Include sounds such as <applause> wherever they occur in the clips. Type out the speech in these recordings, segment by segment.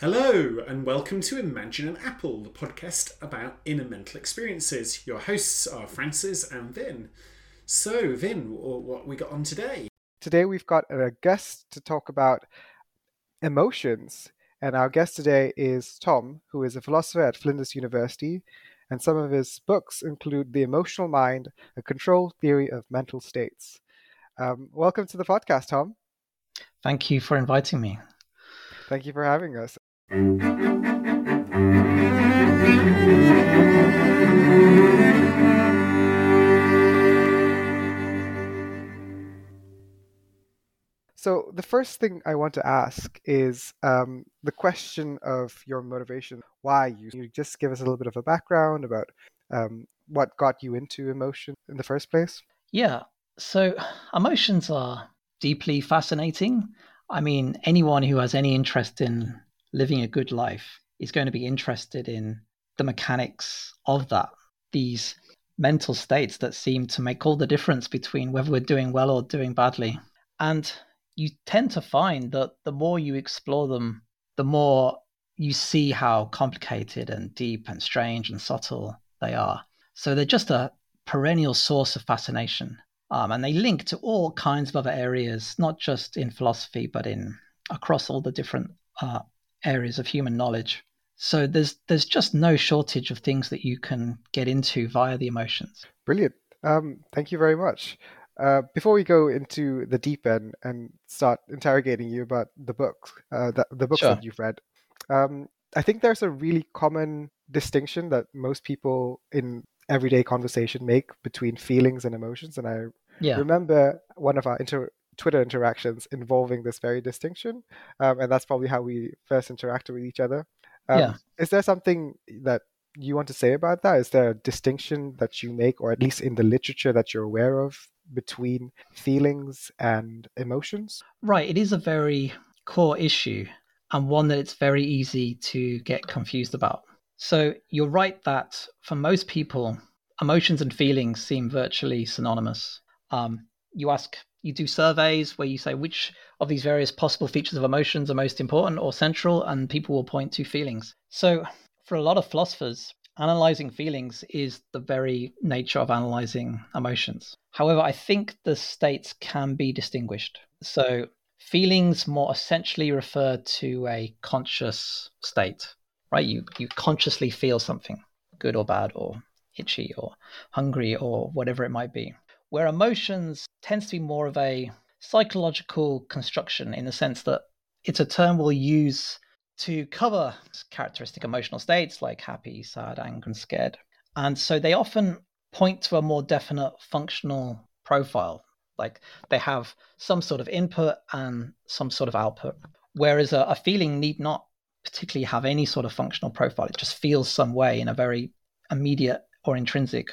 Hello, and welcome to Imagine an Apple, the podcast about inner mental experiences. Your hosts are Francis and Vynn. So, Vynn, what we got on today? Today we've got a guest to talk about emotions. And our guest today is Tom, who is a philosopher at Flinders University. And some of his books include The Emotional Mind, A Control Theory of Mental States. Um, welcome to the podcast, Tom. Thank you for inviting me. Thank you for having us. So, the first thing I want to ask is um, the question of your motivation. Why you, you just give us a little bit of a background about um, what got you into emotion in the first place? Yeah. So, emotions are deeply fascinating. I mean, anyone who has any interest in living a good life is going to be interested in the mechanics of that. These mental states that seem to make all the difference between whether we're doing well or doing badly. And you tend to find that the more you explore them, the more you see how complicated and deep and strange and subtle they are. So they're just a perennial source of fascination. Um, and they link to all kinds of other areas, not just in philosophy, but in across all the different uh, areas of human knowledge. So there's there's just no shortage of things that you can get into via the emotions. Brilliant. Um, thank you very much. Uh, before we go into the deep end and start interrogating you about the books, uh, the, the books sure. that you've read, um, I think there's a really common distinction that most people in everyday conversation make between feelings and emotions. And I yeah. remember one of our inter- Twitter interactions involving this very distinction, um, and that's probably how we first interacted with each other. Um, yeah. Is there something that you want to say about that? Is there a distinction that you make, or at least in the literature that you're aware of, between feelings and emotions? Right. It is a very core issue and one that it's very easy to get confused about. So you're right that for most people, emotions and feelings seem virtually synonymous. Um, you ask you do surveys where you say which of these various possible features of emotions are most important or central, and people will point to feelings. So, for a lot of philosophers, analyzing feelings is the very nature of analyzing emotions. However, I think the states can be distinguished. So, feelings more essentially refer to a conscious state, right? You, you consciously feel something, good or bad, or itchy, or hungry, or whatever it might be where emotions tends to be more of a psychological construction in the sense that it's a term we'll use to cover characteristic emotional states like happy, sad, angry, and scared. And so they often point to a more definite functional profile, like they have some sort of input and some sort of output. Whereas a, a feeling need not particularly have any sort of functional profile, it just feels some way in a very immediate or intrinsic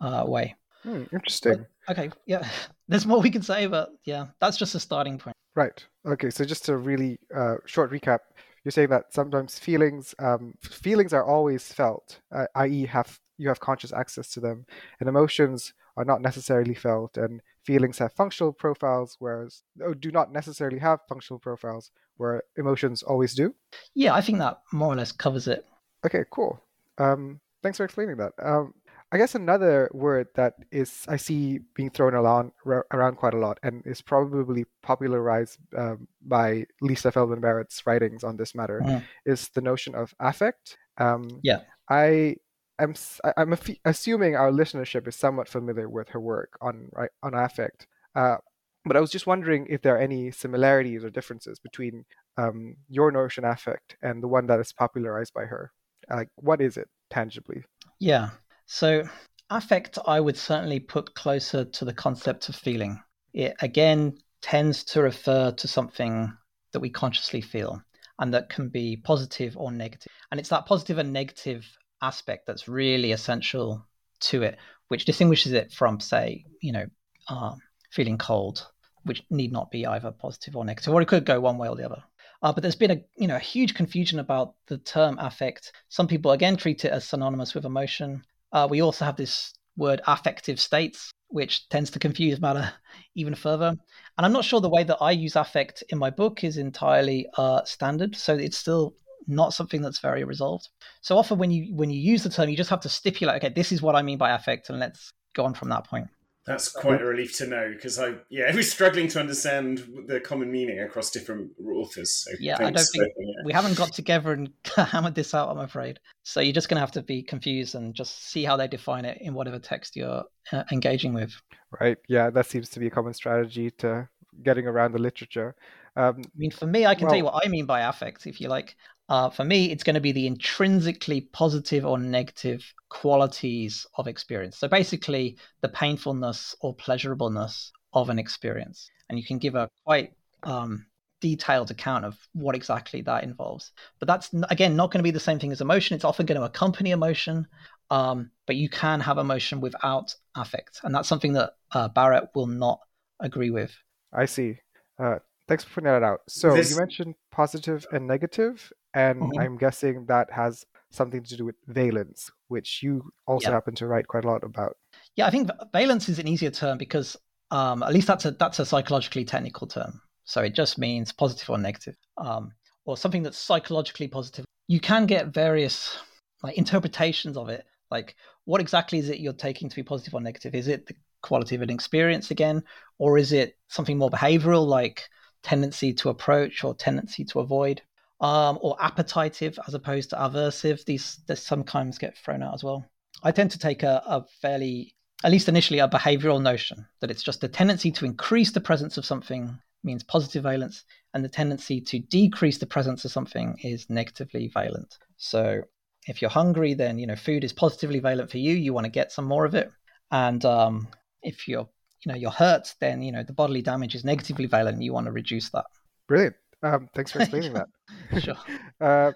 uh, way. Hmm, interesting. But, okay, yeah. <laughs> There's more we can say, but yeah, that's just a starting point. Right. Okay. So just a really uh, short recap, you're saying that sometimes feelings um, feelings are always felt, uh, i.e., have you have conscious access to them, and emotions are not necessarily felt, and feelings have functional profiles, whereas oh, do not necessarily have functional profiles, where emotions always do. Yeah, I think that more or less covers it. Okay. Cool. Um, thanks for explaining that. Um, I guess another word that is I see being thrown around around quite a lot and is probably popularized um, by Lisa Feldman Barrett's writings on this matter mm. is the notion of affect. Um, yeah, I am I'm assuming our listenership is somewhat familiar with her work on right, on affect. Uh, but I was just wondering if there are any similarities or differences between um, your notion affect and the one that is popularized by her. Like, what is it tangibly? Yeah. So, affect, I would certainly put closer to the concept of feeling. It again tends to refer to something that we consciously feel and that can be positive or negative. And it's that positive and negative aspect that's really essential to it, which distinguishes it from, say, you know, uh, feeling cold, which need not be either positive or negative, or it could go one way or the other. Uh, but there's been a you know a huge confusion about the term affect. Some people again treat it as synonymous with emotion. Uh, we also have this word affective states, which tends to confuse matter <laughs> even further. And I'm not sure the way that I use affect in my book is entirely uh, standard. So it's still not something that's very resolved. So often when you when you use the term, you just have to stipulate, okay, this is what I mean by affect, and let's go on from that point. That's quite a relief to know because I yeah I was struggling to understand the common meaning across different authors. So yeah, I don't think <laughs> yeah. we haven't got together and <laughs> hammered this out. I'm afraid. So you're just going to have to be confused and just see how they define it in whatever text you're uh, engaging with. Right. Yeah, that seems to be a common strategy to getting around the literature. Um, I mean, for me, I can well, tell you what I mean by affect, if you like. Uh, for me, it's going to be the intrinsically positive or negative qualities of experience. So basically, the painfulness or pleasurableness of an experience. And you can give a quite um, detailed account of what exactly that involves. But that's, again, not going to be the same thing as emotion. It's often going to accompany emotion, um, but you can have emotion without affect. And that's something that uh, Barrett will not agree with. I see. Uh, thanks for pointing that out. So this... you mentioned positive and negative, and mm-hmm. I'm guessing that has something to do with valence, which you also happen to write quite a lot about. Yeah, I think valence is an easier term because um, at least that's a that's a psychologically technical term. So it just means positive or negative, um, or something that's psychologically positive. You can get various like interpretations of it. Like, what exactly is it you're taking to be positive or negative? Is it the quality of an experience again, or is it something more behavioral, like tendency to approach or tendency to avoid? Um, or appetitive as opposed to aversive. These, these sometimes get thrown out as well. I tend to take a, a fairly, at least initially, a behavioral notion that it's just a tendency to increase the presence of something means positive valence, and the tendency to decrease the presence of something is negatively valent. So if you're hungry, then you know food is positively valent for you. You want to get some more of it, and um, if you're you know you're hurt, then you know the bodily damage is negatively valent. You want to reduce that. Brilliant. Um, thanks for <laughs> explaining that. <laughs> sure. <laughs> Uh,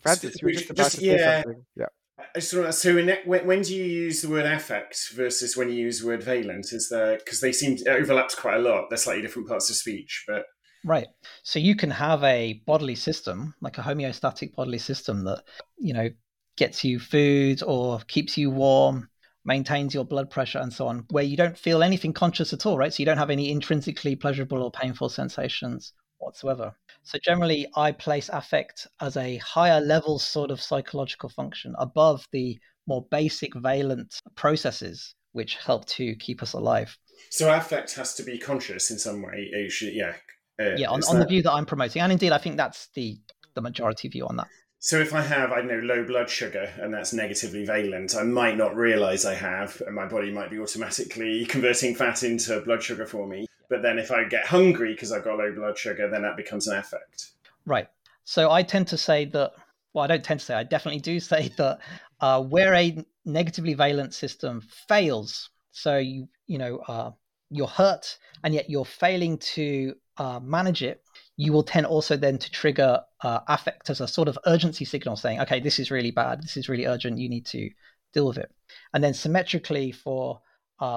Francis, you were just about just, to say yeah. something. Yeah. So, so in, when, when do you use the word affect versus when you use the word valent? Is there because they seem to, overlaps quite a lot? They're slightly different parts of speech, but right. So you can have a bodily system, like a homeostatic bodily system, that you know gets you food or keeps you warm, maintains your blood pressure, and so on, where you don't feel anything conscious at all, right? So you don't have any intrinsically pleasurable or painful sensations whatsoever. So generally, I place affect as a higher level sort of psychological function above the more basic valent processes which help to keep us alive. So affect has to be conscious in some way. Should, yeah. Uh, yeah, on, on the view that I'm promoting, and indeed, I think that's the the majority view on that. So if I have, I don't know, low blood sugar and that's negatively valent, I might not realize I have, and my body might be automatically <laughs> converting fat into blood sugar for me. But then if I get hungry because I've got low blood sugar, then that becomes an affect. Right. So I tend to say that, well, I don't tend to say, I definitely do <laughs> say that uh, where a negatively valent system fails, so you, you know, uh, you're hurt and yet you're failing to uh, manage it, you will tend also then to trigger uh, affect as a sort of urgency signal saying, okay, this is really bad, this is really urgent, you need to deal with it. And then symmetrically for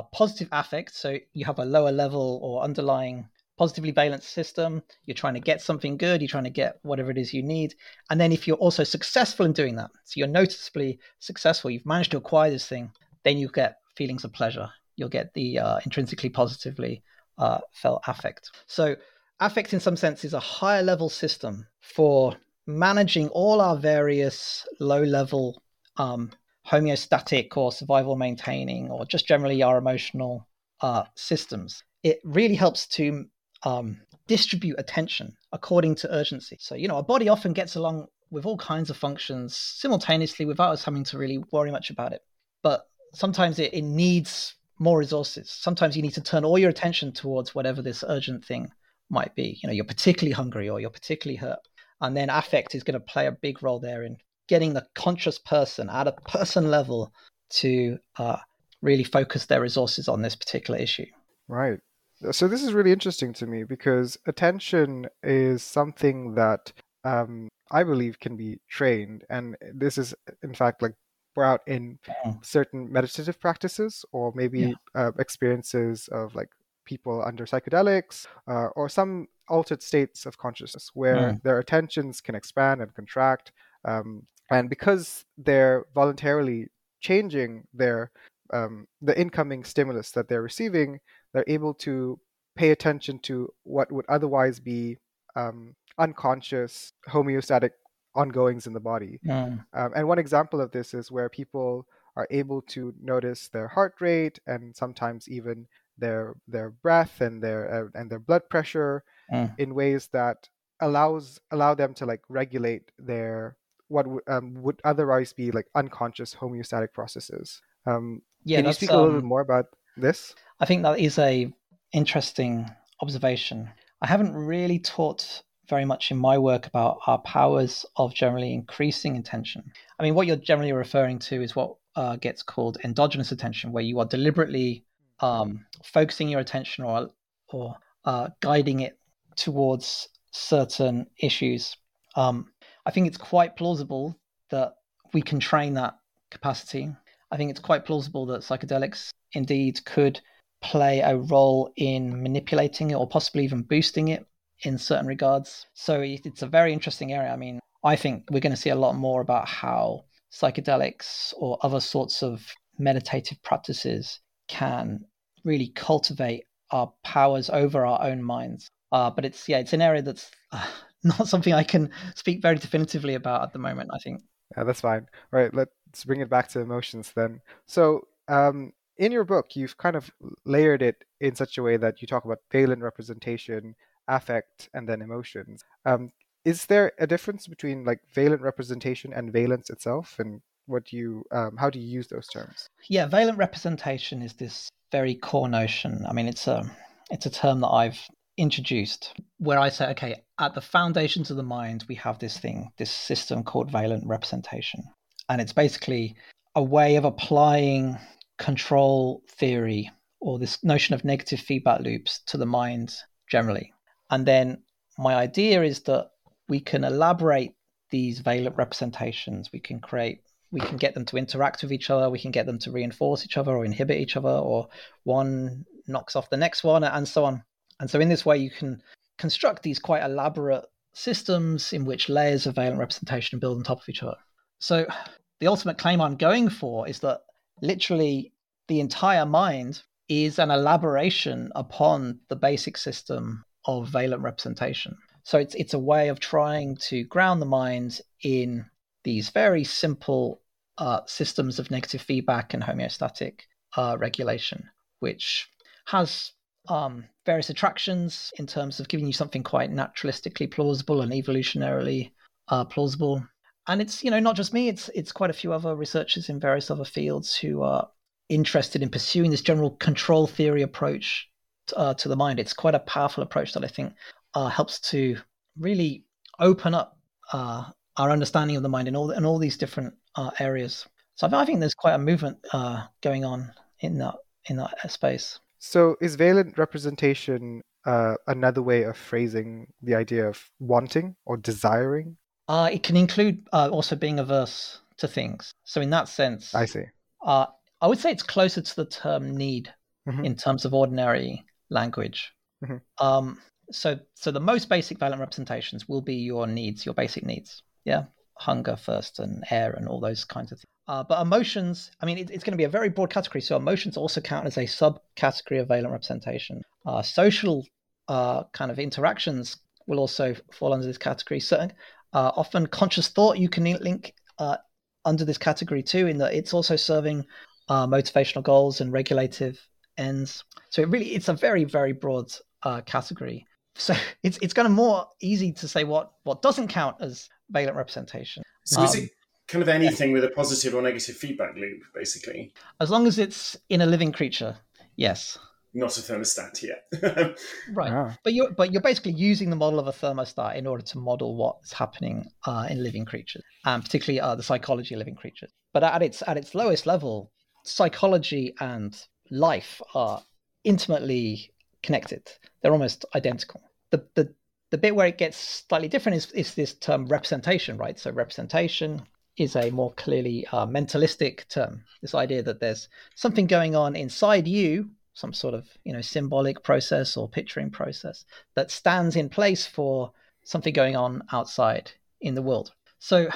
positive affect. So you have a lower level or underlying positively valent system. You're trying to get something good. You're trying to get whatever it is you need. And then if you're also successful in doing that, so you're noticeably successful, you've managed to acquire this thing, then you get feelings of pleasure. You'll get the uh, intrinsically positively uh, felt affect. So affect, in some sense, is a higher level system for managing all our various low level um, homeostatic or survival maintaining or just generally our emotional uh, systems. It really helps to um, distribute attention according to urgency. So, you know, our body often gets along with all kinds of functions simultaneously without us having to really worry much about it. But sometimes it, it needs more resources. Sometimes you need to turn all your attention towards whatever this urgent thing might be. You know, you're particularly hungry or you're particularly hurt. And then affect is going to play a big role there in getting the conscious person at a person level to uh, really focus their resources on this particular issue. Right. So this is really interesting to me because attention is something that um, I believe can be trained, and this is in fact like brought in mm. certain meditative practices or maybe yeah. uh, experiences of like people under psychedelics uh, or some altered states of consciousness where mm. their attentions can expand and contract um, and because they're voluntarily changing their um, the incoming stimulus that they're receiving, they're able to pay attention to what would otherwise be um, unconscious homeostatic ongoings in the body. Mm. Um, and one example of this is where people are able to notice their heart rate and sometimes even their their breath and their uh, and their blood pressure Mm. in ways that allows allow them to like regulate their what w- um, would otherwise be like unconscious homeostatic processes. Um, Yeah, can you speak a little bit um, more about this? I think that is a interesting observation. I haven't really taught very much in my work about our powers of generally increasing attention. I mean, what you're generally referring to is what uh, gets called endogenous attention, where you are deliberately um, focusing your attention or or uh, guiding it towards certain issues. Um, I think it's quite plausible that we can train that capacity. I think it's quite plausible that psychedelics indeed could play a role in manipulating it or possibly even boosting it in certain regards. So it's a very interesting area. I mean, I think we're going to see a lot more about how psychedelics or other sorts of meditative practices can really cultivate our powers over our own minds. Uh, but it's yeah, it's an area that's uh, <laughs> not something I can speak very definitively about at the moment. I think. Yeah, that's fine. All right, let's bring it back to emotions then. So, um, in your book, you've kind of layered it in such a way that you talk about valent representation, affect, and then emotions. Um, is there a difference between like valent representation and valence itself, and what do you, um, how do you use those terms? Yeah, valent representation is this very core notion. I mean, it's a it's a term that I've introduced where I say, okay, at the foundations of the mind, we have this thing, this system called valent representation, and it's basically a way of applying control theory or this notion of negative feedback loops to the mind generally. And then my idea is that we can elaborate these valent representations. We can create we can get them to interact with each other we can get them to reinforce each other or inhibit each other or one knocks off the next one and so on and so in this way you can construct these quite elaborate systems in which layers of valent representation build on top of each other. So the ultimate claim i'm going for is that literally the entire mind is an elaboration upon the basic system of valent representation. So it's it's a way of trying to ground the mind in these very simple uh, systems of negative feedback and homeostatic uh, regulation, which has um, various attractions in terms of giving you something quite naturalistically plausible and evolutionarily uh, plausible. And it's you know not just me; it's it's quite a few other researchers in various other fields who are interested in pursuing this general control theory approach to, uh, to the mind. It's quite a powerful approach that I think uh, helps to really open up uh, our understanding of the mind in all in all these different uh, areas. So I think there's quite a movement uh, going on in that in that space. So, is valent representation uh, another way of phrasing the idea of wanting or desiring? Uh, it can include uh, also being averse to things. So in that sense, I see. Uh, I would say it's closer to the term need Mhm. in terms of ordinary language. Mhm. Um, so, so the most basic valent representations will be your needs, your basic needs. Yeah, hunger, thirst, and air, and all those kinds of things. Uh, but emotions, I mean, it, it's going to be a very broad category. So emotions also count as a subcategory of valent representation. Uh, social uh, kind of interactions will also fall under this category. Certain, uh, often conscious thought you can link uh, under this category too, in that it's also serving uh, motivational goals and regulative ends. So it really, it's a very, very broad category. So <laughs> it's it's kind of more easy to say what what doesn't count as valent representation. So is Um, it kind of anything with a positive or negative feedback loop, basically? As long as it's in a living creature, yes, Not a thermostat yet. <laughs> right. Ah, But you're but you're basically using the model of a thermostat in order to model what's happening uh, in living creatures, and particularly uh, the psychology of living creatures. But at its at its lowest level, psychology and life are intimately connected. They're almost identical. The the the bit where it gets slightly different is is this term representation, right? So representation is a more clearly uh, mentalistic term. This idea that there's something going on inside you, some sort of you know symbolic process or picturing process that stands in place for something going on outside in the world. So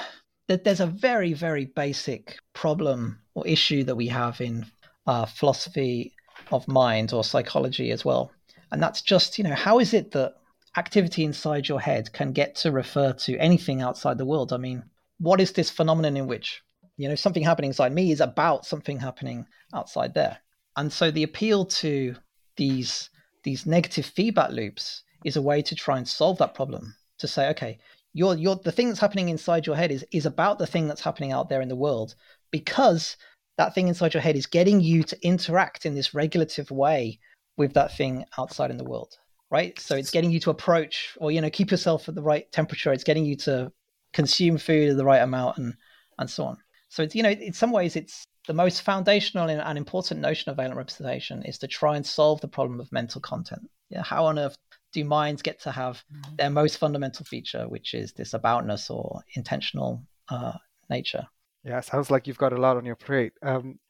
th- there's a very very basic problem or issue that we have in uh, philosophy of mind or psychology as well, and that's just you know how is it that activity inside your head can get to refer to anything outside the world. I mean, what is this phenomenon in which you know something happening inside me is about something happening outside there? And so the appeal to these these negative feedback loops is a way to try and solve that problem. To say, okay, your your the thing that's happening inside your head is is about the thing that's happening out there in the world because that thing inside your head is getting you to interact in this regulative way with that thing outside in the world right? So it's getting you to approach or you know keep yourself at the right temperature. It's getting you to consume food at the right amount and and so on. So it's you know in some ways it's the most foundational and important notion of valent representation is to try and solve the problem of mental content. Yeah, how on earth do minds get to have mm-hmm. their most fundamental feature, which is this aboutness or intentional uh, nature? Yeah, sounds like you've got a lot on your plate. Um,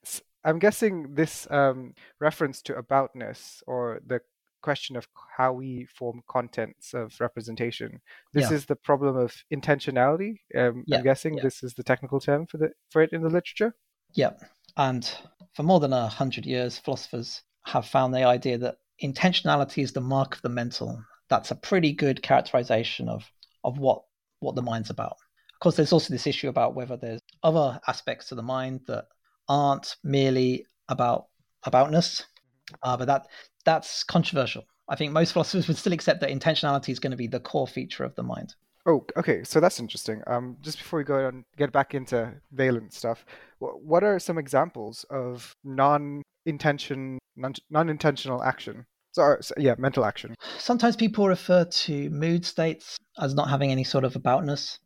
I'm guessing this um, reference to aboutness or the question of how we form contents of representation. This yeah. is the problem of intentionality. Um, yeah. I'm guessing yeah. this is the technical term for the for it in the literature. Yeah, and for more than a hundred years, philosophers have found the idea that intentionality is the mark of the mental. That's a pretty good characterization of of what what the mind's about. Of course, there's also this issue about whether there's other aspects to the mind that aren't merely about aboutness, uh, but that that's controversial. I think most philosophers would still accept that intentionality is going to be the core feature of the mind. Oh, okay. So that's interesting. Um, just before we go and get back into valence stuff, what are some examples of non-intention, non-intentional action? So, so, yeah, mental action. Sometimes people refer to mood states as not having any sort of aboutness,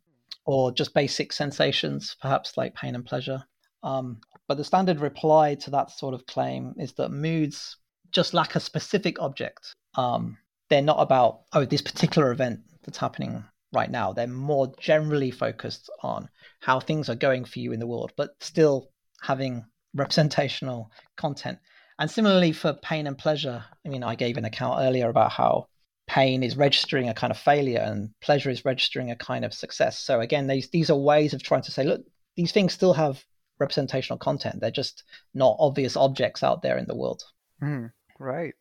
or just basic sensations, perhaps like pain and pleasure. Um, but the standard reply to that sort of claim is that moods just lack a specific object. Um, they're not about, oh, this particular event that's happening right now. They're more generally focused on how things are going for you in the world, but still having representational content. And similarly for pain and pleasure, I mean, I gave an account earlier about how pain is registering a kind of failure and pleasure is registering a kind of success. So again, these these are ways of trying to say, look, these things still have representational content. They're just not obvious objects out there in the world. Mm. Right.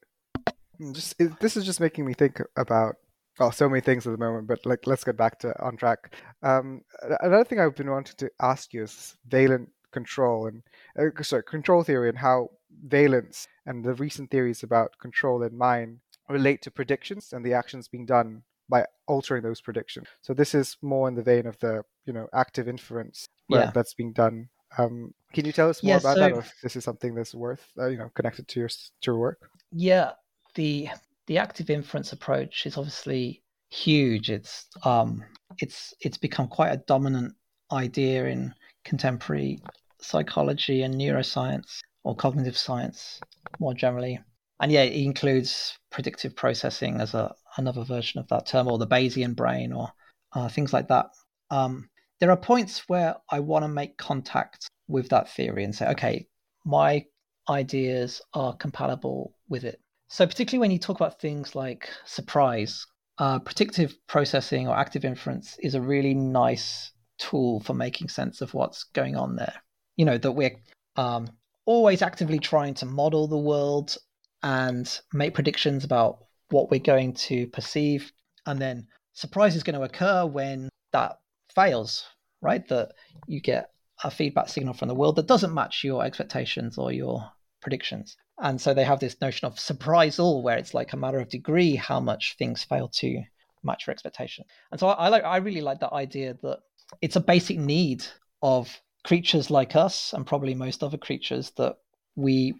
Hmm, just it, this is just making me think about well, so many things at the moment. But like, let's get back to on track. Um, another thing I've been wanting to ask you is valent control and uh, sorry, control theory and how valence and the recent theories about control in mind relate to predictions and the actions being done by altering those predictions. So this is more in the vein of the you know active inference yeah. that's being done um, can you tell us more yeah, about so, that, or if this is something that's worth, uh, you know, connected to your to your work? Yeah, the the active inference approach is obviously huge. It's um, it's it's become quite a dominant idea in contemporary psychology and neuroscience or cognitive science more generally. And yeah, it includes predictive processing as a another version of that term, or the Bayesian brain, or uh, things like that. Um, there are points where I want to make contact with that theory and say, okay, my ideas are compatible with it. So, particularly when you talk about things like surprise, uh, predictive processing or active inference is a really nice tool for making sense of what's going on there. You know, that we're um, always actively trying to model the world and make predictions about what we're going to perceive. And then surprise is going to occur when that fails, right? That you get a feedback signal from the world that doesn't match your expectations or your predictions. And so they have this notion of surprisal, where it's like a matter of degree how much things fail to match your expectation. And so I, I like I really like that idea that it's a basic need of creatures like us and probably most other creatures that we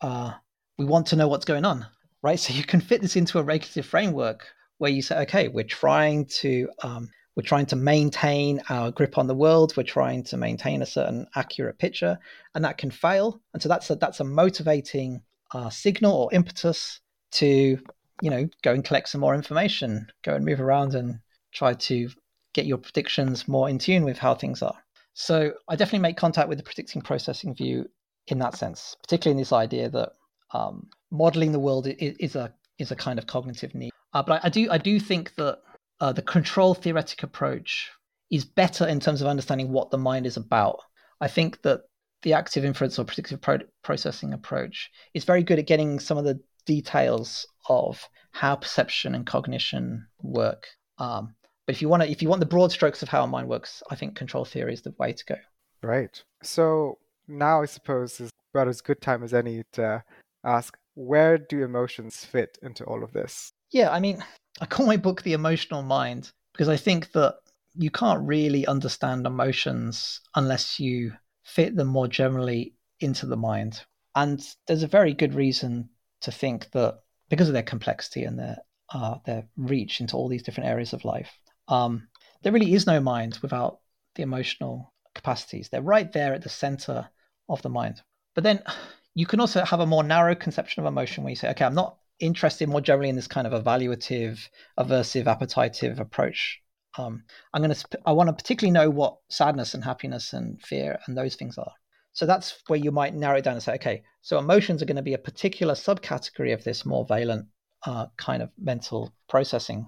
uh, we want to know what's going on, right? <laughs> So you can fit this into a regulative framework where you say, okay, we're trying to um, we're trying to maintain our grip on the world. We're trying to maintain a certain accurate picture, and that can fail. And so that's a that's a motivating uh, signal or impetus to you know go and collect some more information, go and move around and try to get your predictions more in tune with how things are. So I definitely make contact with the predicting processing view in that sense, particularly in this idea that um, modeling the world is, is, a is a kind of cognitive need. Uh, but I, I do I do think that uh, the control theoretic approach is better in terms of understanding what the mind is about. I think that the active inference or predictive pro- processing approach is very good at getting some of the details of how perception and cognition work. Um, but if you want to, if you want the broad strokes of how a mind works, I think control theory is the way to go. Right. So now I suppose is about as good time as any to ask where do emotions fit into all of this? Yeah, I mean, I call my book The Emotional Mind because I think that you can't really understand emotions unless you fit them more generally into the mind. And there's a very good reason to think that because of their complexity and their uh, their reach into all these different areas of life, um, there really is no mind without the emotional capacities. They're right there at the center of the mind. But then you can also have a more narrow conception of emotion where you say, okay, I'm not interested more generally in this kind of evaluative, aversive, appetitive approach. Um, I'm going to, I want to particularly know what sadness and happiness and fear and those things are. So that's where you might narrow it down and say, okay, so emotions are going to be a particular subcategory of this more valent uh, kind of mental processing.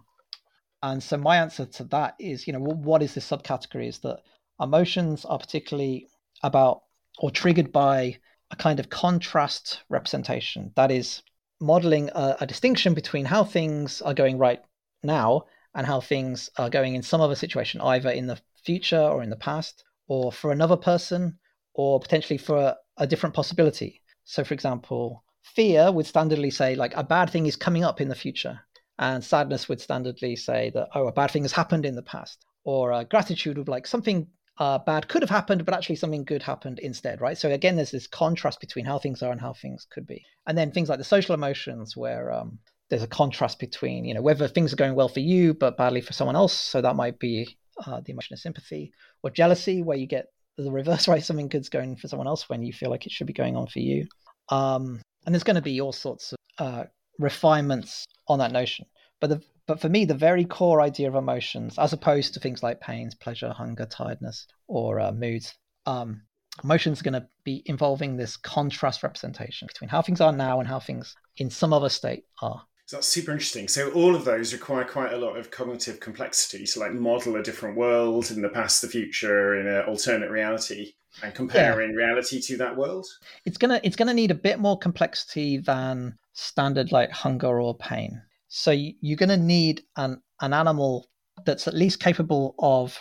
And so my answer to that is, you know, what is this subcategory? Is that emotions are particularly about or triggered by a kind of contrast representation. That is modeling a, a distinction between how things are going right now and how things are going in some other situation, either in the future or in the past, or for another person, or potentially for a, a different possibility. So, for example, fear would standardly say, like, a bad thing is coming up in the future. And sadness would standardly say that, oh, a bad thing has happened in the past. Or uh, gratitude would like, something uh, bad could have happened, but actually something good happened instead, right? So again, there's this contrast between how things are and how things could be. And then things like the social emotions, where um, there's a contrast between, you know, whether things are going well for you but badly for someone else. So that might be uh, the emotion of sympathy, or jealousy, where you get the reverse, <laughs> right? Something good's going for someone else when you feel like it should be going on for you. Um, and there's going to be all sorts of uh, refinements on that notion. But the but for me, the very core idea of emotions, as opposed to things like pains, pleasure, hunger, tiredness, or uh, moods, um, emotions are going to be involving this contrast representation between how things are now and how things in some other state are. So that's super interesting. So all of those require quite a lot of cognitive complexity to like model a different world in the past, the future, in an alternate reality, and comparing yeah. reality to that world. It's gonna it's gonna need a bit more complexity than standard like hunger or pain. So you're going to need an, an animal that's at least capable of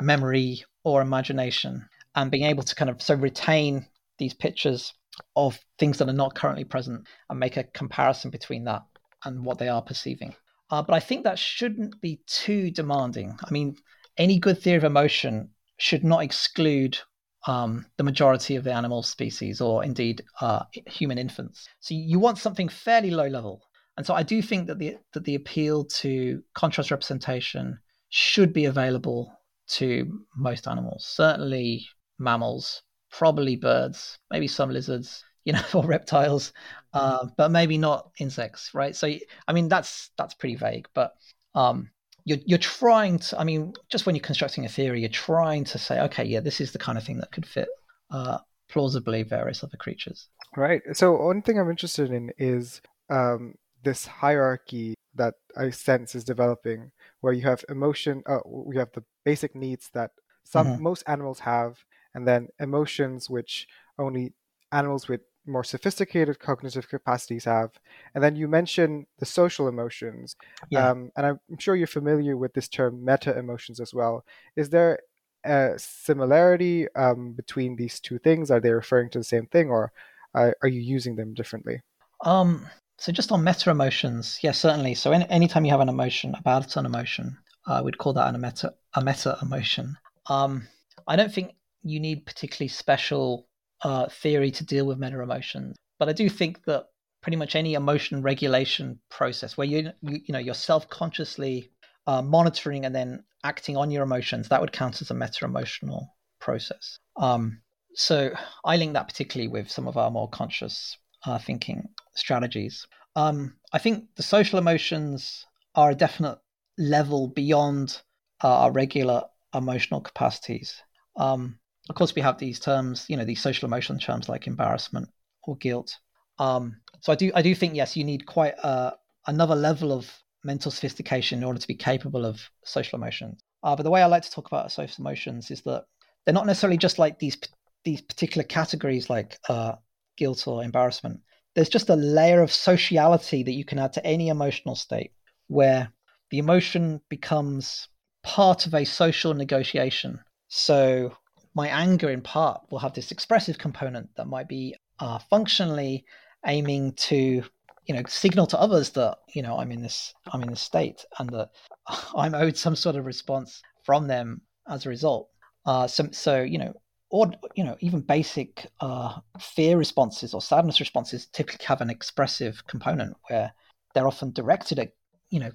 memory or imagination and being able to kind of so retain these pictures of things that are not currently present and make a comparison between that and what they are perceiving. Uh, but I think that shouldn't be too demanding. I mean, any good theory of emotion should not exclude um, the majority of the animal species or indeed uh, human infants. So you want something fairly low level. And so I do think that the that the appeal to contrast representation should be available to most animals. Certainly mammals, probably birds, maybe some lizards, you know, <laughs> or reptiles, uh, but maybe not insects, right? So I mean that's that's pretty vague, but um, you're you're trying to. I mean, just when you're constructing a theory, you're trying to say, okay, yeah, this is the kind of thing that could fit uh, plausibly various other creatures. Right. So one thing I'm interested in is um, this hierarchy that I sense is developing, where you have emotion, uh, we have the basic needs that some mm-hmm. most animals have, and then emotions which only animals with more sophisticated cognitive capacities have. And then you mention the social emotions, yeah. um, and I'm sure you're familiar with this term meta emotions as well. Is there a similarity um, between these two things? Are they referring to the same thing, or are, are you using them differently? Um, so just on meta emotions, yes, certainly. So any, anytime you have an emotion about an emotion, we'd call that a meta a meta emotion. Um, I don't think you need particularly special uh, theory to deal with meta emotions, but I do think that pretty much any emotion regulation process where you you, you know you're self consciously uh, monitoring and then acting on your emotions that would count as a meta emotional process. Um, so I link that particularly with some of our more conscious uh, thinking strategies. Um, I think the social emotions are a definite level beyond uh, our regular emotional capacities. Um, of course, we have these terms, you know, these social emotion terms like embarrassment or guilt. Um, so I do, I do think yes, you need quite a, another level of mental sophistication in order to be capable of social emotions. Uh, but the way I like to talk about social emotions is that they're not necessarily just like these these particular categories like uh, guilt or embarrassment there's just a layer of sociality that you can add to any emotional state where the emotion becomes part of a social negotiation. So my anger in part will have this expressive component that might be uh, functionally aiming to you know signal to others that you know i'm in this i'm in this state and that <laughs> i'm owed some sort of response from them as a result uh so, so you know or you know even basic uh, fear responses or sadness responses typically have an expressive component where they're often directed at you know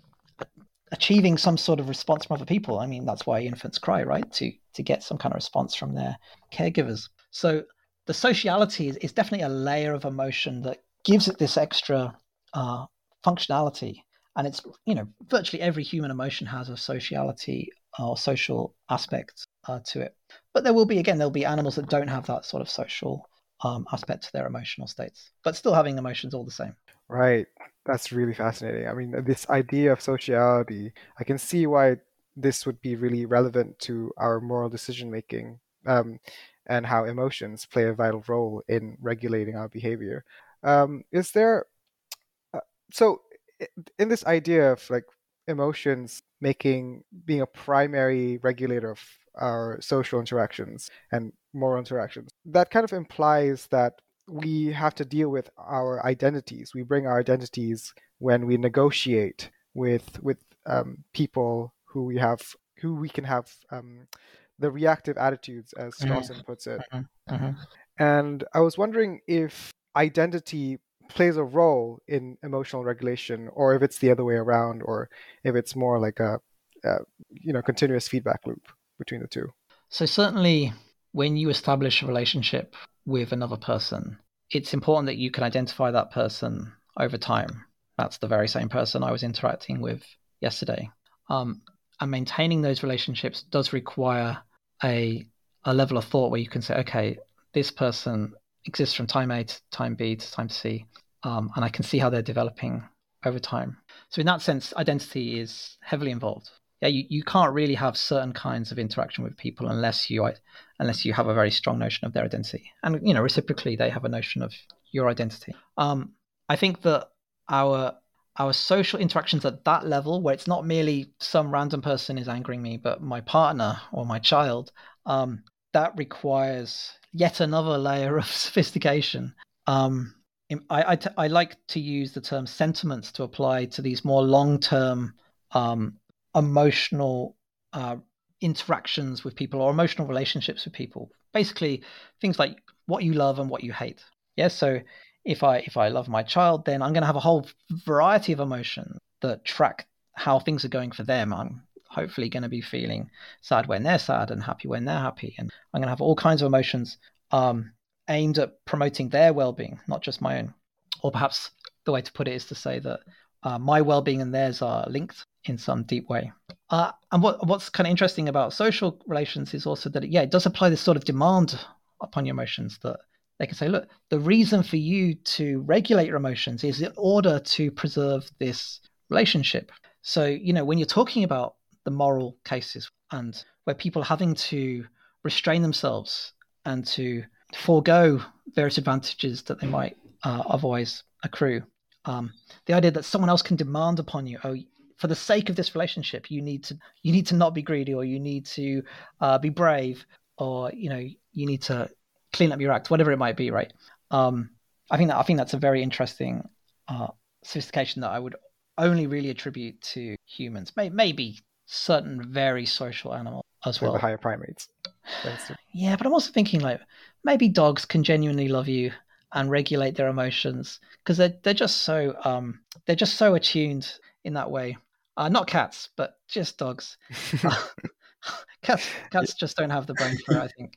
achieving some sort of response from other people. I mean that's why infants cry right? To to get some kind of response from their caregivers. So the sociality is, is definitely a layer of emotion that gives it this extra uh, functionality. And it's you know virtually every human emotion has a sociality or social aspect uh, to it. But there will be again there'll be animals that don't have that sort of social um, aspect to their emotional states but still having emotions all the same. Right. That's really fascinating. I mean this idea of sociality i can see why this would be really relevant to our moral decision making um, and how emotions play a vital role in regulating our behavior. Um, is there uh, so in this idea of like emotions making being a primary regulator of our social interactions and moral interactions that kind of implies that we have to deal with our identities we bring our identities when we negotiate with with um, people who we have who we can have um, the reactive attitudes as Strawson mm-hmm. puts it mm-hmm. mm-hmm. and i was wondering if identity plays a role in emotional regulation or if it's the other way around or if it's more like a, a, you know continuous feedback loop between the two so certainly when you establish a relationship with another person it's important that you can identify that person over time that's the very same person i was interacting with yesterday um, and maintaining those relationships does require a a level of thought where you can say okay this person exists from time A to time B to time C, um, and I can see how they're developing over time. So in that sense, identity is heavily involved. Yeah, you, you can't really have certain kinds of interaction with people unless you unless you have a very strong notion of their identity, and you know reciprocally they have a notion of your identity. Um, I think that our our social interactions at that level, where it's not merely some random person is angering me, but my partner or my child, um, that requires yet another layer of <laughs> sophistication. Um, I, I, t- I like to use the term sentiments to apply to these more long term um, emotional uh, interactions with people or emotional relationships with people. Basically, things like what you love and what you hate. Yes, yeah, so if I if I love my child, then I'm going to have a whole variety of emotions that track how things are going for them. I'm hopefully going to be feeling sad when they're sad and happy when they're happy. And I'm going to have all kinds of emotions um, aimed at promoting their well being, not just my own. Or perhaps the way to put it is to say that uh, my well being and theirs are linked in some deep way. Uh, and what, what's kind of interesting about social relations is also that, it, yeah, it does apply this sort of demand upon your emotions that they can say, look, the reason for you to regulate your emotions is in order to preserve this relationship. So, you know, when you're talking about the moral cases and where people are having to restrain themselves and to forego various advantages that they might uh, otherwise accrue. Um, the idea that someone else can demand upon you, oh, for the sake of this relationship, you need to you need to not be greedy, or you need to uh, be brave, or you know you need to clean up your act, whatever it might be, right? Um, I think that I think that's a very interesting uh, sophistication that I would only really attribute to humans. Maybe certain very social animals as well. The higher primates. Yeah, but I'm also thinking like maybe dogs can genuinely love you and regulate their emotions because they're they're just so um they're just so attuned in that way. Uh, not cats, but just dogs. <laughs> <laughs> cats cats just don't have the brain for it. I think.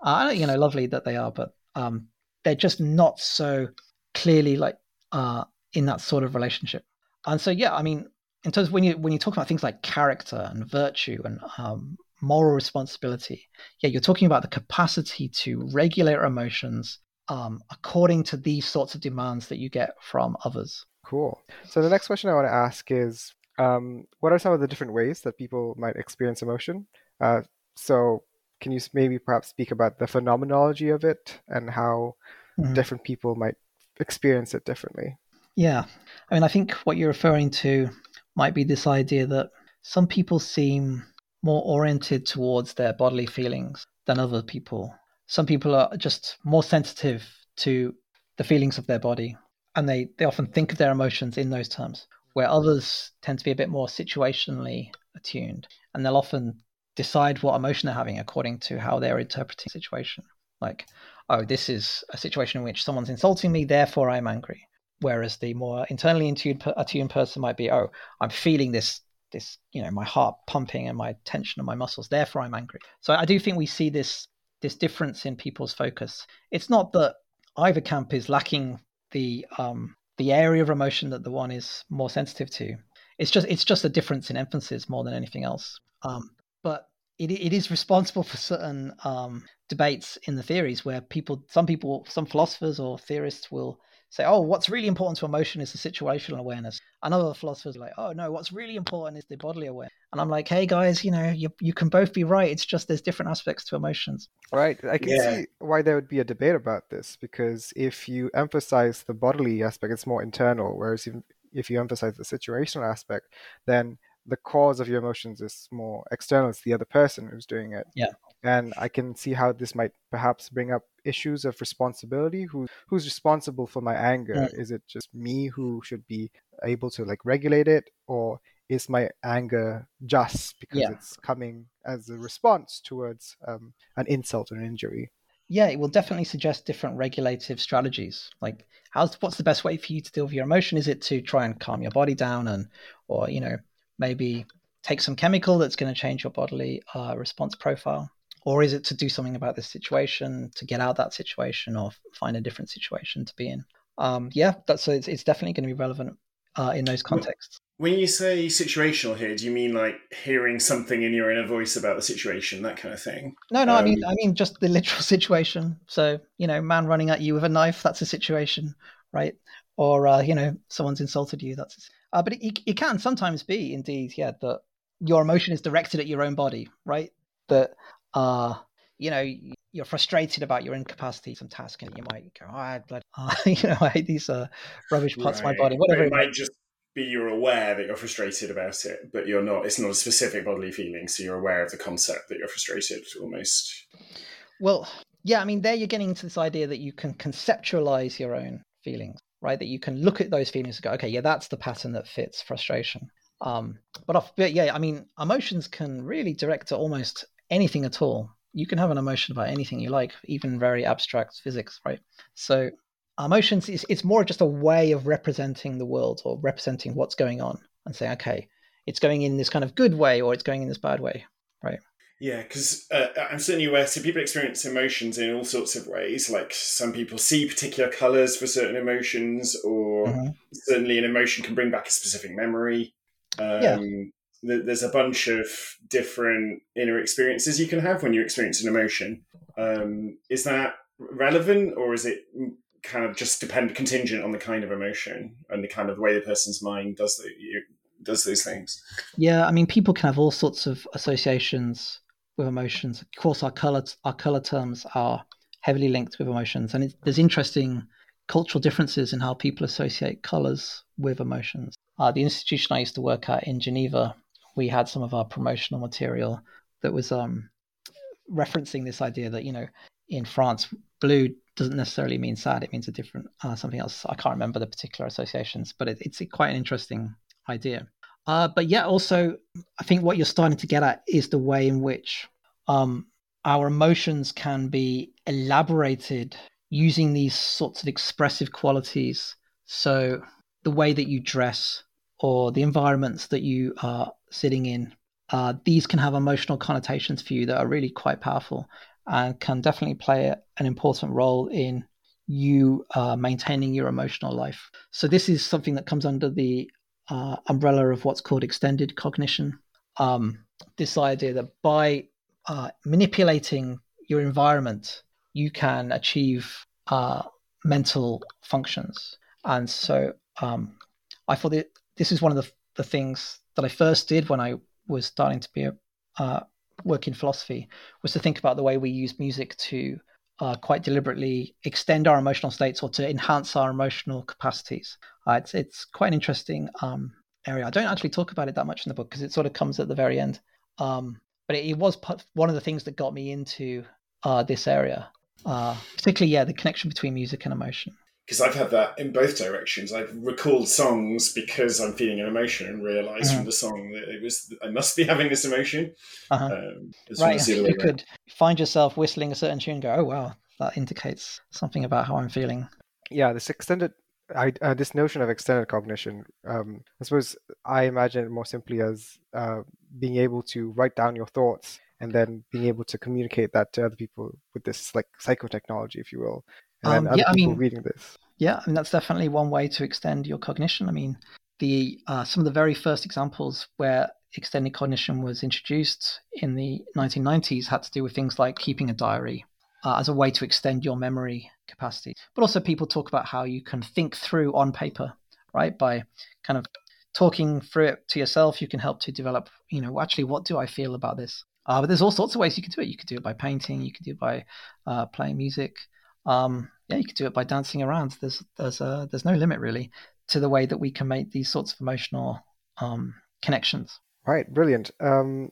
Uh, you know, lovely that they are, but um, they're just not so clearly like uh in that sort of relationship. And so yeah, I mean, in terms of when you when you talk about things like character and virtue and um, moral responsibility, yeah, you're talking about the capacity to regulate our emotions um, according to these sorts of demands that you get from others. Cool. So the next question I want to ask is, um, what are some of the different ways that people might experience emotion? Uh, so can you maybe perhaps speak about the phenomenology of it and how mm-hmm. different people might experience it differently. Yeah. I mean, I think what you're referring to might be this idea that some people seem more oriented towards their bodily feelings than other people. Some people are just more sensitive to the feelings of their body and they, they often think of their emotions in those terms, where others tend to be a bit more situationally attuned and they'll often decide what emotion they're having according to how they're interpreting the situation. Like, oh, this is a situation in which someone's insulting me, therefore I'm angry. Whereas the more internally attuned, person might be, oh, I'm feeling this, this, you know, my heart pumping and my tension of my muscles, therefore I'm angry. So I do think we see this this difference in people's focus. It's not that either camp is lacking the um, the area of emotion that the one is more sensitive to. It's just it's just a difference in emphasis more than anything else. Um, but it, it is responsible for certain um, debates in the theories where people, some people, some philosophers or theorists will say, oh, what's really important to emotion is the situational awareness. And other philosophers like, oh, no, what's really important is the bodily awareness. And I'm like, hey, guys, you know, you, you can both be right. It's just there's different aspects to emotions. Right. I can yeah. see why there would be a debate about this because if you emphasize the bodily aspect, it's more internal, whereas if, if you emphasize the situational aspect, then the cause of your emotions is more external. It's the other person who's doing it. Yeah. And I can see how this might perhaps bring up issues of responsibility. Who who's responsible for my anger? Mm. Is it just me who should be able to like regulate it, or is my anger just because yeah. it's coming as a response towards um, an insult or an injury? Yeah, it will definitely suggest different regulative strategies. Like, how's what's the best way for you to deal with your emotion? Is it to try and calm your body down and, or you know, maybe take some chemical that's going to change your bodily uh, response profile? Or is it to do something about this situation, to get out that situation, or find a different situation to be in? Um, yeah, that's so it's, it's definitely going to be relevant uh, in those contexts. When you say situational here, do you mean like hearing something in your inner voice about the situation, that kind of thing? No, no, um, I mean I mean just the literal <laughs> situation. So you know, man running at you with a knife, that's a situation, right? Or uh, you know, someone's insulted you, that's uh, but it, it can sometimes be, indeed, yeah, that your emotion is directed at your own body, right? That, uh, you know, you're frustrated about your incapacity to some task, and you might go, oh, I, uh, <laughs> you know, I hate these uh, rubbish parts right. of my body, whatever. It, it might just be you're aware that you're frustrated about it, but you're not. It's not a specific bodily feeling, so you're aware of the concept that you're frustrated, almost. Well, yeah, I mean, there you're getting into this idea that you can conceptualize your own feelings right? That you can look at those feelings and go, okay, yeah, that's the pattern that fits frustration. Um, but, off, but yeah, I mean, emotions can really direct to almost anything at all. You can have an emotion about anything you like, even very abstract physics, right? So emotions is it's more just a way of representing the world or representing what's going on and saying, okay, it's going in this kind of good way or it's going in this bad way, right? Yeah, because uh, I'm certainly aware. So people experience emotions in all sorts of ways. Like some people see particular colors for certain emotions, or mm-hmm. certainly an emotion can bring back a specific memory. Um, yeah. There's a bunch of different inner experiences you can have when you experience an emotion. Um, is that relevant, or is it kind of just depend contingent on the kind of emotion and the kind of way the person's mind does the, does those things? Yeah, I mean, people can have all sorts of associations with emotions. Of course, our color our color terms are heavily linked with emotions, and there's interesting cultural differences in how people associate colors with emotions. Uh, the institution I used to work at in Geneva, we had some of our promotional material that was um, referencing this idea that you know in France, blue doesn't necessarily mean sad; it means a different uh, something else. I can't remember the particular associations, but it, it's quite an interesting idea. Uh, but yeah, also, I think what you're starting to get at is the way in which um, our emotions can be elaborated using these sorts of expressive qualities. So, the way that you dress or the environments that you are sitting in, uh, these can have emotional connotations for you that are really quite powerful and can definitely play an important role in you uh, maintaining your emotional life. So, this is something that comes under the uh, umbrella of what's called extended cognition. Um, this idea that by uh, manipulating your environment, you can achieve uh, mental functions. And so um, I thought that this is one of the, the things that I first did when I was starting to be a uh, work in philosophy was to think about the way we use music to uh, quite deliberately extend our emotional states or to enhance our emotional capacities. Uh, it's it's quite an interesting um, area. I don't actually talk about it that much in the book because it sort of comes at the very end. Um, but it, it, was one of the things that got me into uh, this area, uh, particularly yeah, the connection between music and emotion because I've had that in both directions. I've recalled songs because I'm feeling an emotion and realised uh-huh. from the song that it was I must be having this emotion. Uh-huh. Um, right, you could find yourself whistling a certain tune, and go, "Oh wow, that indicates something about how I'm feeling." Yeah, this extended, I, uh, this notion of extended cognition. Um, I suppose I imagine it more simply as uh, being able to write down your thoughts and then being able to communicate that to other people with this like psychotechnology, if you will and um, yeah, I mean, reading this. Yeah, I mean that's definitely one way to extend your cognition. I mean, the uh, some of the very first examples where extended cognition was introduced in the 1990s had to do with things like keeping a diary uh, as a way to extend your memory capacity. But also, people talk about how you can think through on paper, right? By kind of talking through it to yourself, you can help to develop, you know, actually, what do I feel about this? Uh, but there's all sorts of ways you can do it. You could do it by painting. You could do it by uh, playing music. Um, yeah, you could do it by dancing around. There's there's uh, there's no limit really to the way that we can make these sorts of emotional um, connections. Right, brilliant. Um,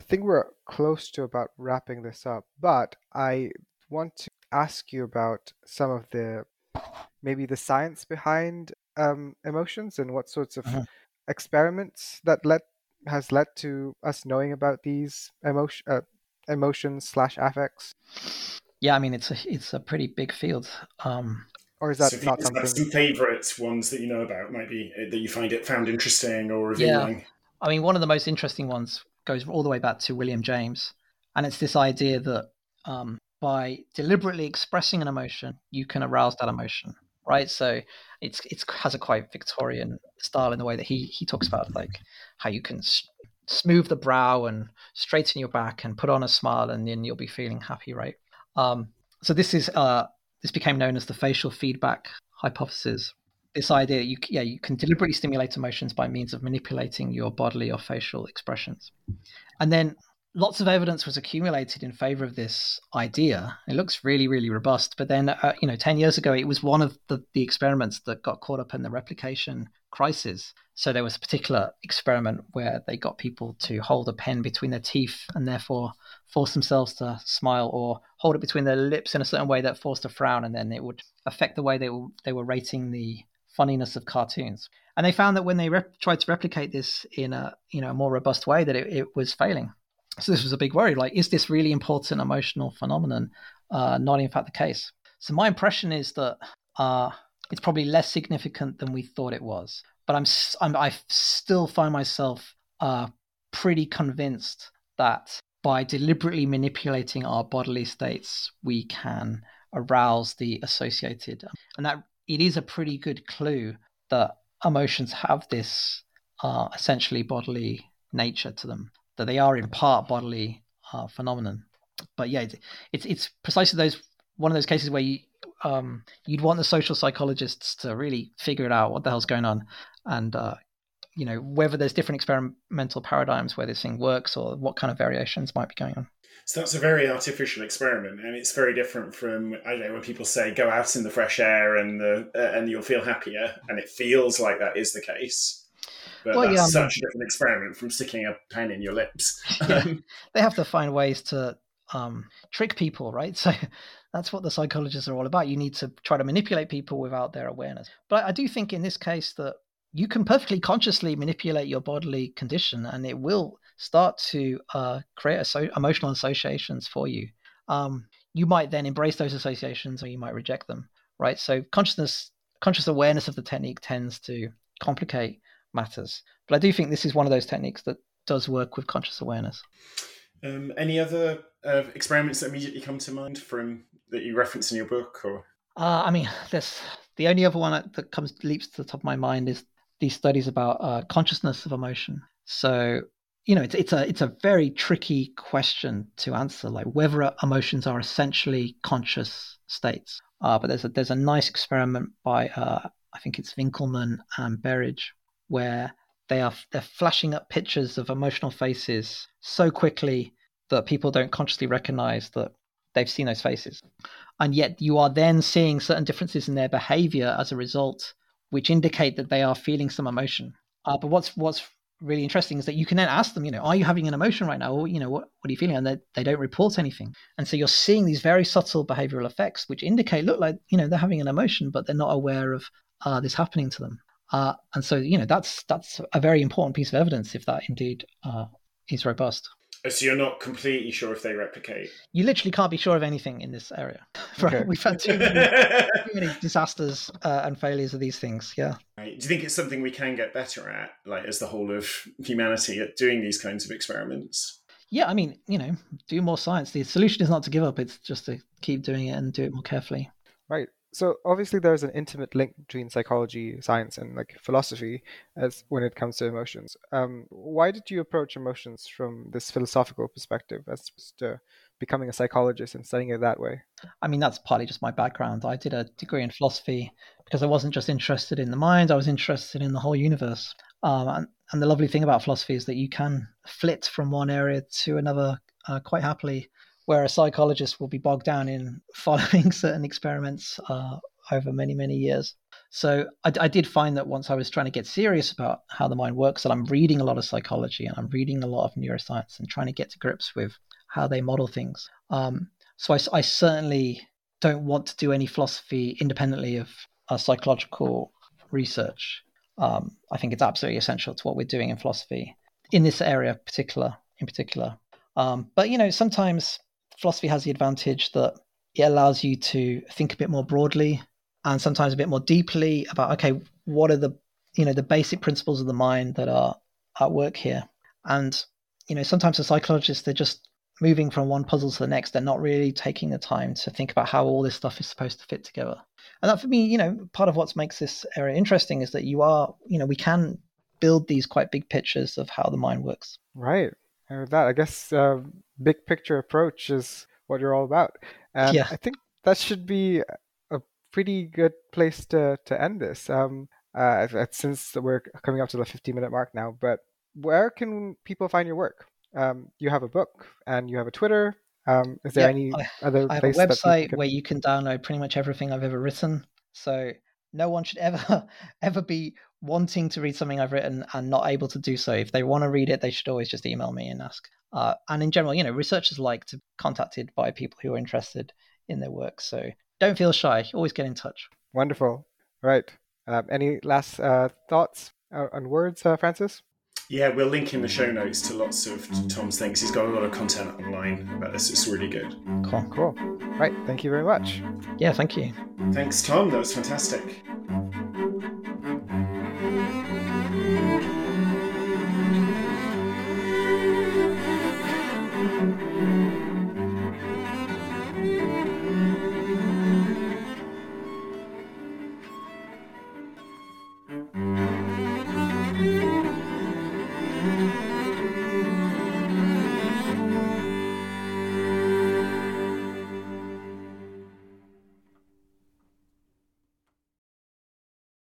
I think we're close to about wrapping this up, but I want to ask you about some of the maybe the science behind um, emotions and what sorts of uh-huh. experiments that led has led to us knowing about these emotion uh, emotions slash affects yeah, I mean it's a it's a pretty big field. Um, or is that so not something? Some favourite ones that you know about, maybe uh, that you find it found interesting or revealing. Yeah. I mean, one of the most interesting ones goes all the way back to William James, and it's this idea that um, by deliberately expressing an emotion, you can arouse that emotion, right? So it's it has a quite Victorian style in the way that he he talks about like how you can smooth the brow and straighten your back and put on a smile, and then you'll be feeling happy, right? Um, so this is uh, this became known as the facial feedback hypothesis. This idea, you yeah, you can deliberately stimulate emotions by means of manipulating your bodily or facial expressions, and then lots of evidence was accumulated in favor of this idea. It looks really, really robust. But then, uh, you know, 10 years ago, it was one of the, the experiments that got caught up in the replication crisis. So there was a particular experiment where they got people to hold a pen between their teeth and therefore force themselves to smile or hold it between their lips in a certain way that forced a frown. And then it would affect the way they were, they were rating the funniness of cartoons. And they found that when they rep- tried to replicate this in a, you know, more robust way, that it, it was failing so this was a big worry. Like, is this really important emotional phenomenon? Uh, not in fact the case. So my impression is that uh, it's probably less significant than we thought it was. But I'm, I'm I still find myself uh, pretty convinced that by deliberately manipulating our bodily states, we can arouse the associated, and that it is a pretty good clue that emotions have this uh, essentially bodily nature to them that they are in part bodily uh, phenomenon. But yeah, it's, it's, it's precisely those one of those cases where you um, you'd want the social psychologists to really figure it out what the hell's going on, and uh, you know whether there's different experimental paradigms where this thing works or what kind of variations might be going on. So that's a very artificial experiment, and it's very different from I don't know when people say go out in the fresh air and the uh, and you'll feel happier, and it feels like that is the case. But well, that's yeah, such a different experiment from sticking a pen in your lips. <laughs> yeah, <laughs> they have to find ways to um, trick people, right? <laughs> So that's what the psychologists are all about. You need to try to manipulate people without their awareness. But I do think in this case that you can perfectly consciously manipulate your bodily condition, and it will start to uh, create so- emotional associations for you. Um, you might then embrace those associations, or you might reject them, right? So consciousness, conscious awareness of the technique tends to complicate matters. But I do think this is one of those techniques that does work with conscious awareness. Um, any other uh, experiments that immediately come to mind from that you reference in your book, or? Uh, I mean, there's the only other one that comes leaps to the top of my mind is these studies about uh, consciousness of emotion. So you know, it's it's a it's a very tricky question to answer, like whether emotions are essentially conscious states. Uh, but there's a there's a nice experiment by uh, I think it's Winkielman and Berridge where they are they're flashing up pictures of emotional faces so quickly that people don't consciously recognize that they've seen those faces. And yet you are then seeing certain differences in their behavior as a result, which indicate that they are feeling some emotion. Uh, but what's what's really interesting is that you can then ask them, you know, are you having an emotion right now? Or, you know, what, what are you feeling? And they, they don't report anything. And so you're seeing these very subtle behavioral effects, which indicate, look like, you know, they're having an emotion, but they're not aware of uh, this happening to them. Uh, and so, you know, that's that's a very important piece of evidence if that indeed uh, is robust. Oh, so you're not completely sure if they replicate. You literally can't be sure of anything in this area. <laughs> Right? Okay. We've had too many, too many <laughs> disasters uh, and failures of these things. Yeah. Right. Do you think it's something we can get better at, like as the whole of humanity, at doing these kinds of experiments? Yeah, I mean, you know, do more science. The solution is not to give up; it's just to keep doing it and do it more carefully. Right so obviously there's an intimate link between psychology science and like philosophy as when it comes to emotions. Um, why did you approach emotions from this philosophical perspective as opposed to becoming a psychologist and studying it that way? I mean that's partly just my background. I did a degree in philosophy because i wasn't just interested in the mind i was interested in the whole universe. Um, and, and the lovely thing about philosophy is that you can flit from one area to another uh, quite happily where a psychologist will be bogged down in <laughs> following certain experiments uh, over many, many years. So I, I, did find that once I was trying to get serious about how the mind works, that I'm reading a lot of psychology and I'm reading a lot of neuroscience and trying to get to grips with how they model things. Um, so I, I, certainly don't want to do any philosophy independently of uh, psychological research. Um, I think it's absolutely essential to what we're doing in philosophy in this area, particular in particular. Um, but you know, sometimes philosophy has the advantage that it allows you to think a bit more broadly and sometimes a bit more deeply about okay what are the you know the basic principles of the mind that are at work here? And you know sometimes the psychologists they're just moving from one puzzle to the next. They're not really taking the time to think about how all this stuff is supposed to fit together. And that for me you know part of what makes this area interesting is that you are you know we can build these quite big pictures of how the mind works. Right and with that, I guess uh, big picture approach is what you're all about. And yeah. I think that should be a pretty good place to, to end this. Um, uh, since we're coming up to the 50 minute mark now, but where can people find your work? Um, you have a book and you have a Twitter. Um, is there yeah, any I, other I have a website can... where you can download pretty much everything I've ever written. So no one should ever <laughs> ever be wanting to read something I've written and not able to do so. If they want to read it, they should always just email me and ask. Uh, and in general, you know, researchers like to be contacted by people who are interested in their work. So don't feel shy. Always get in touch. Wonderful. Right. Um, any last uh, thoughts uh, and words, uh, Francis? Yeah, we'll link in the show notes to lots of Tom's things. He's got a lot of content online about this. It's really good. Cool. Cool. Right. Thank you very much. Yeah, thank you. Thanks, Tom. That was fantastic.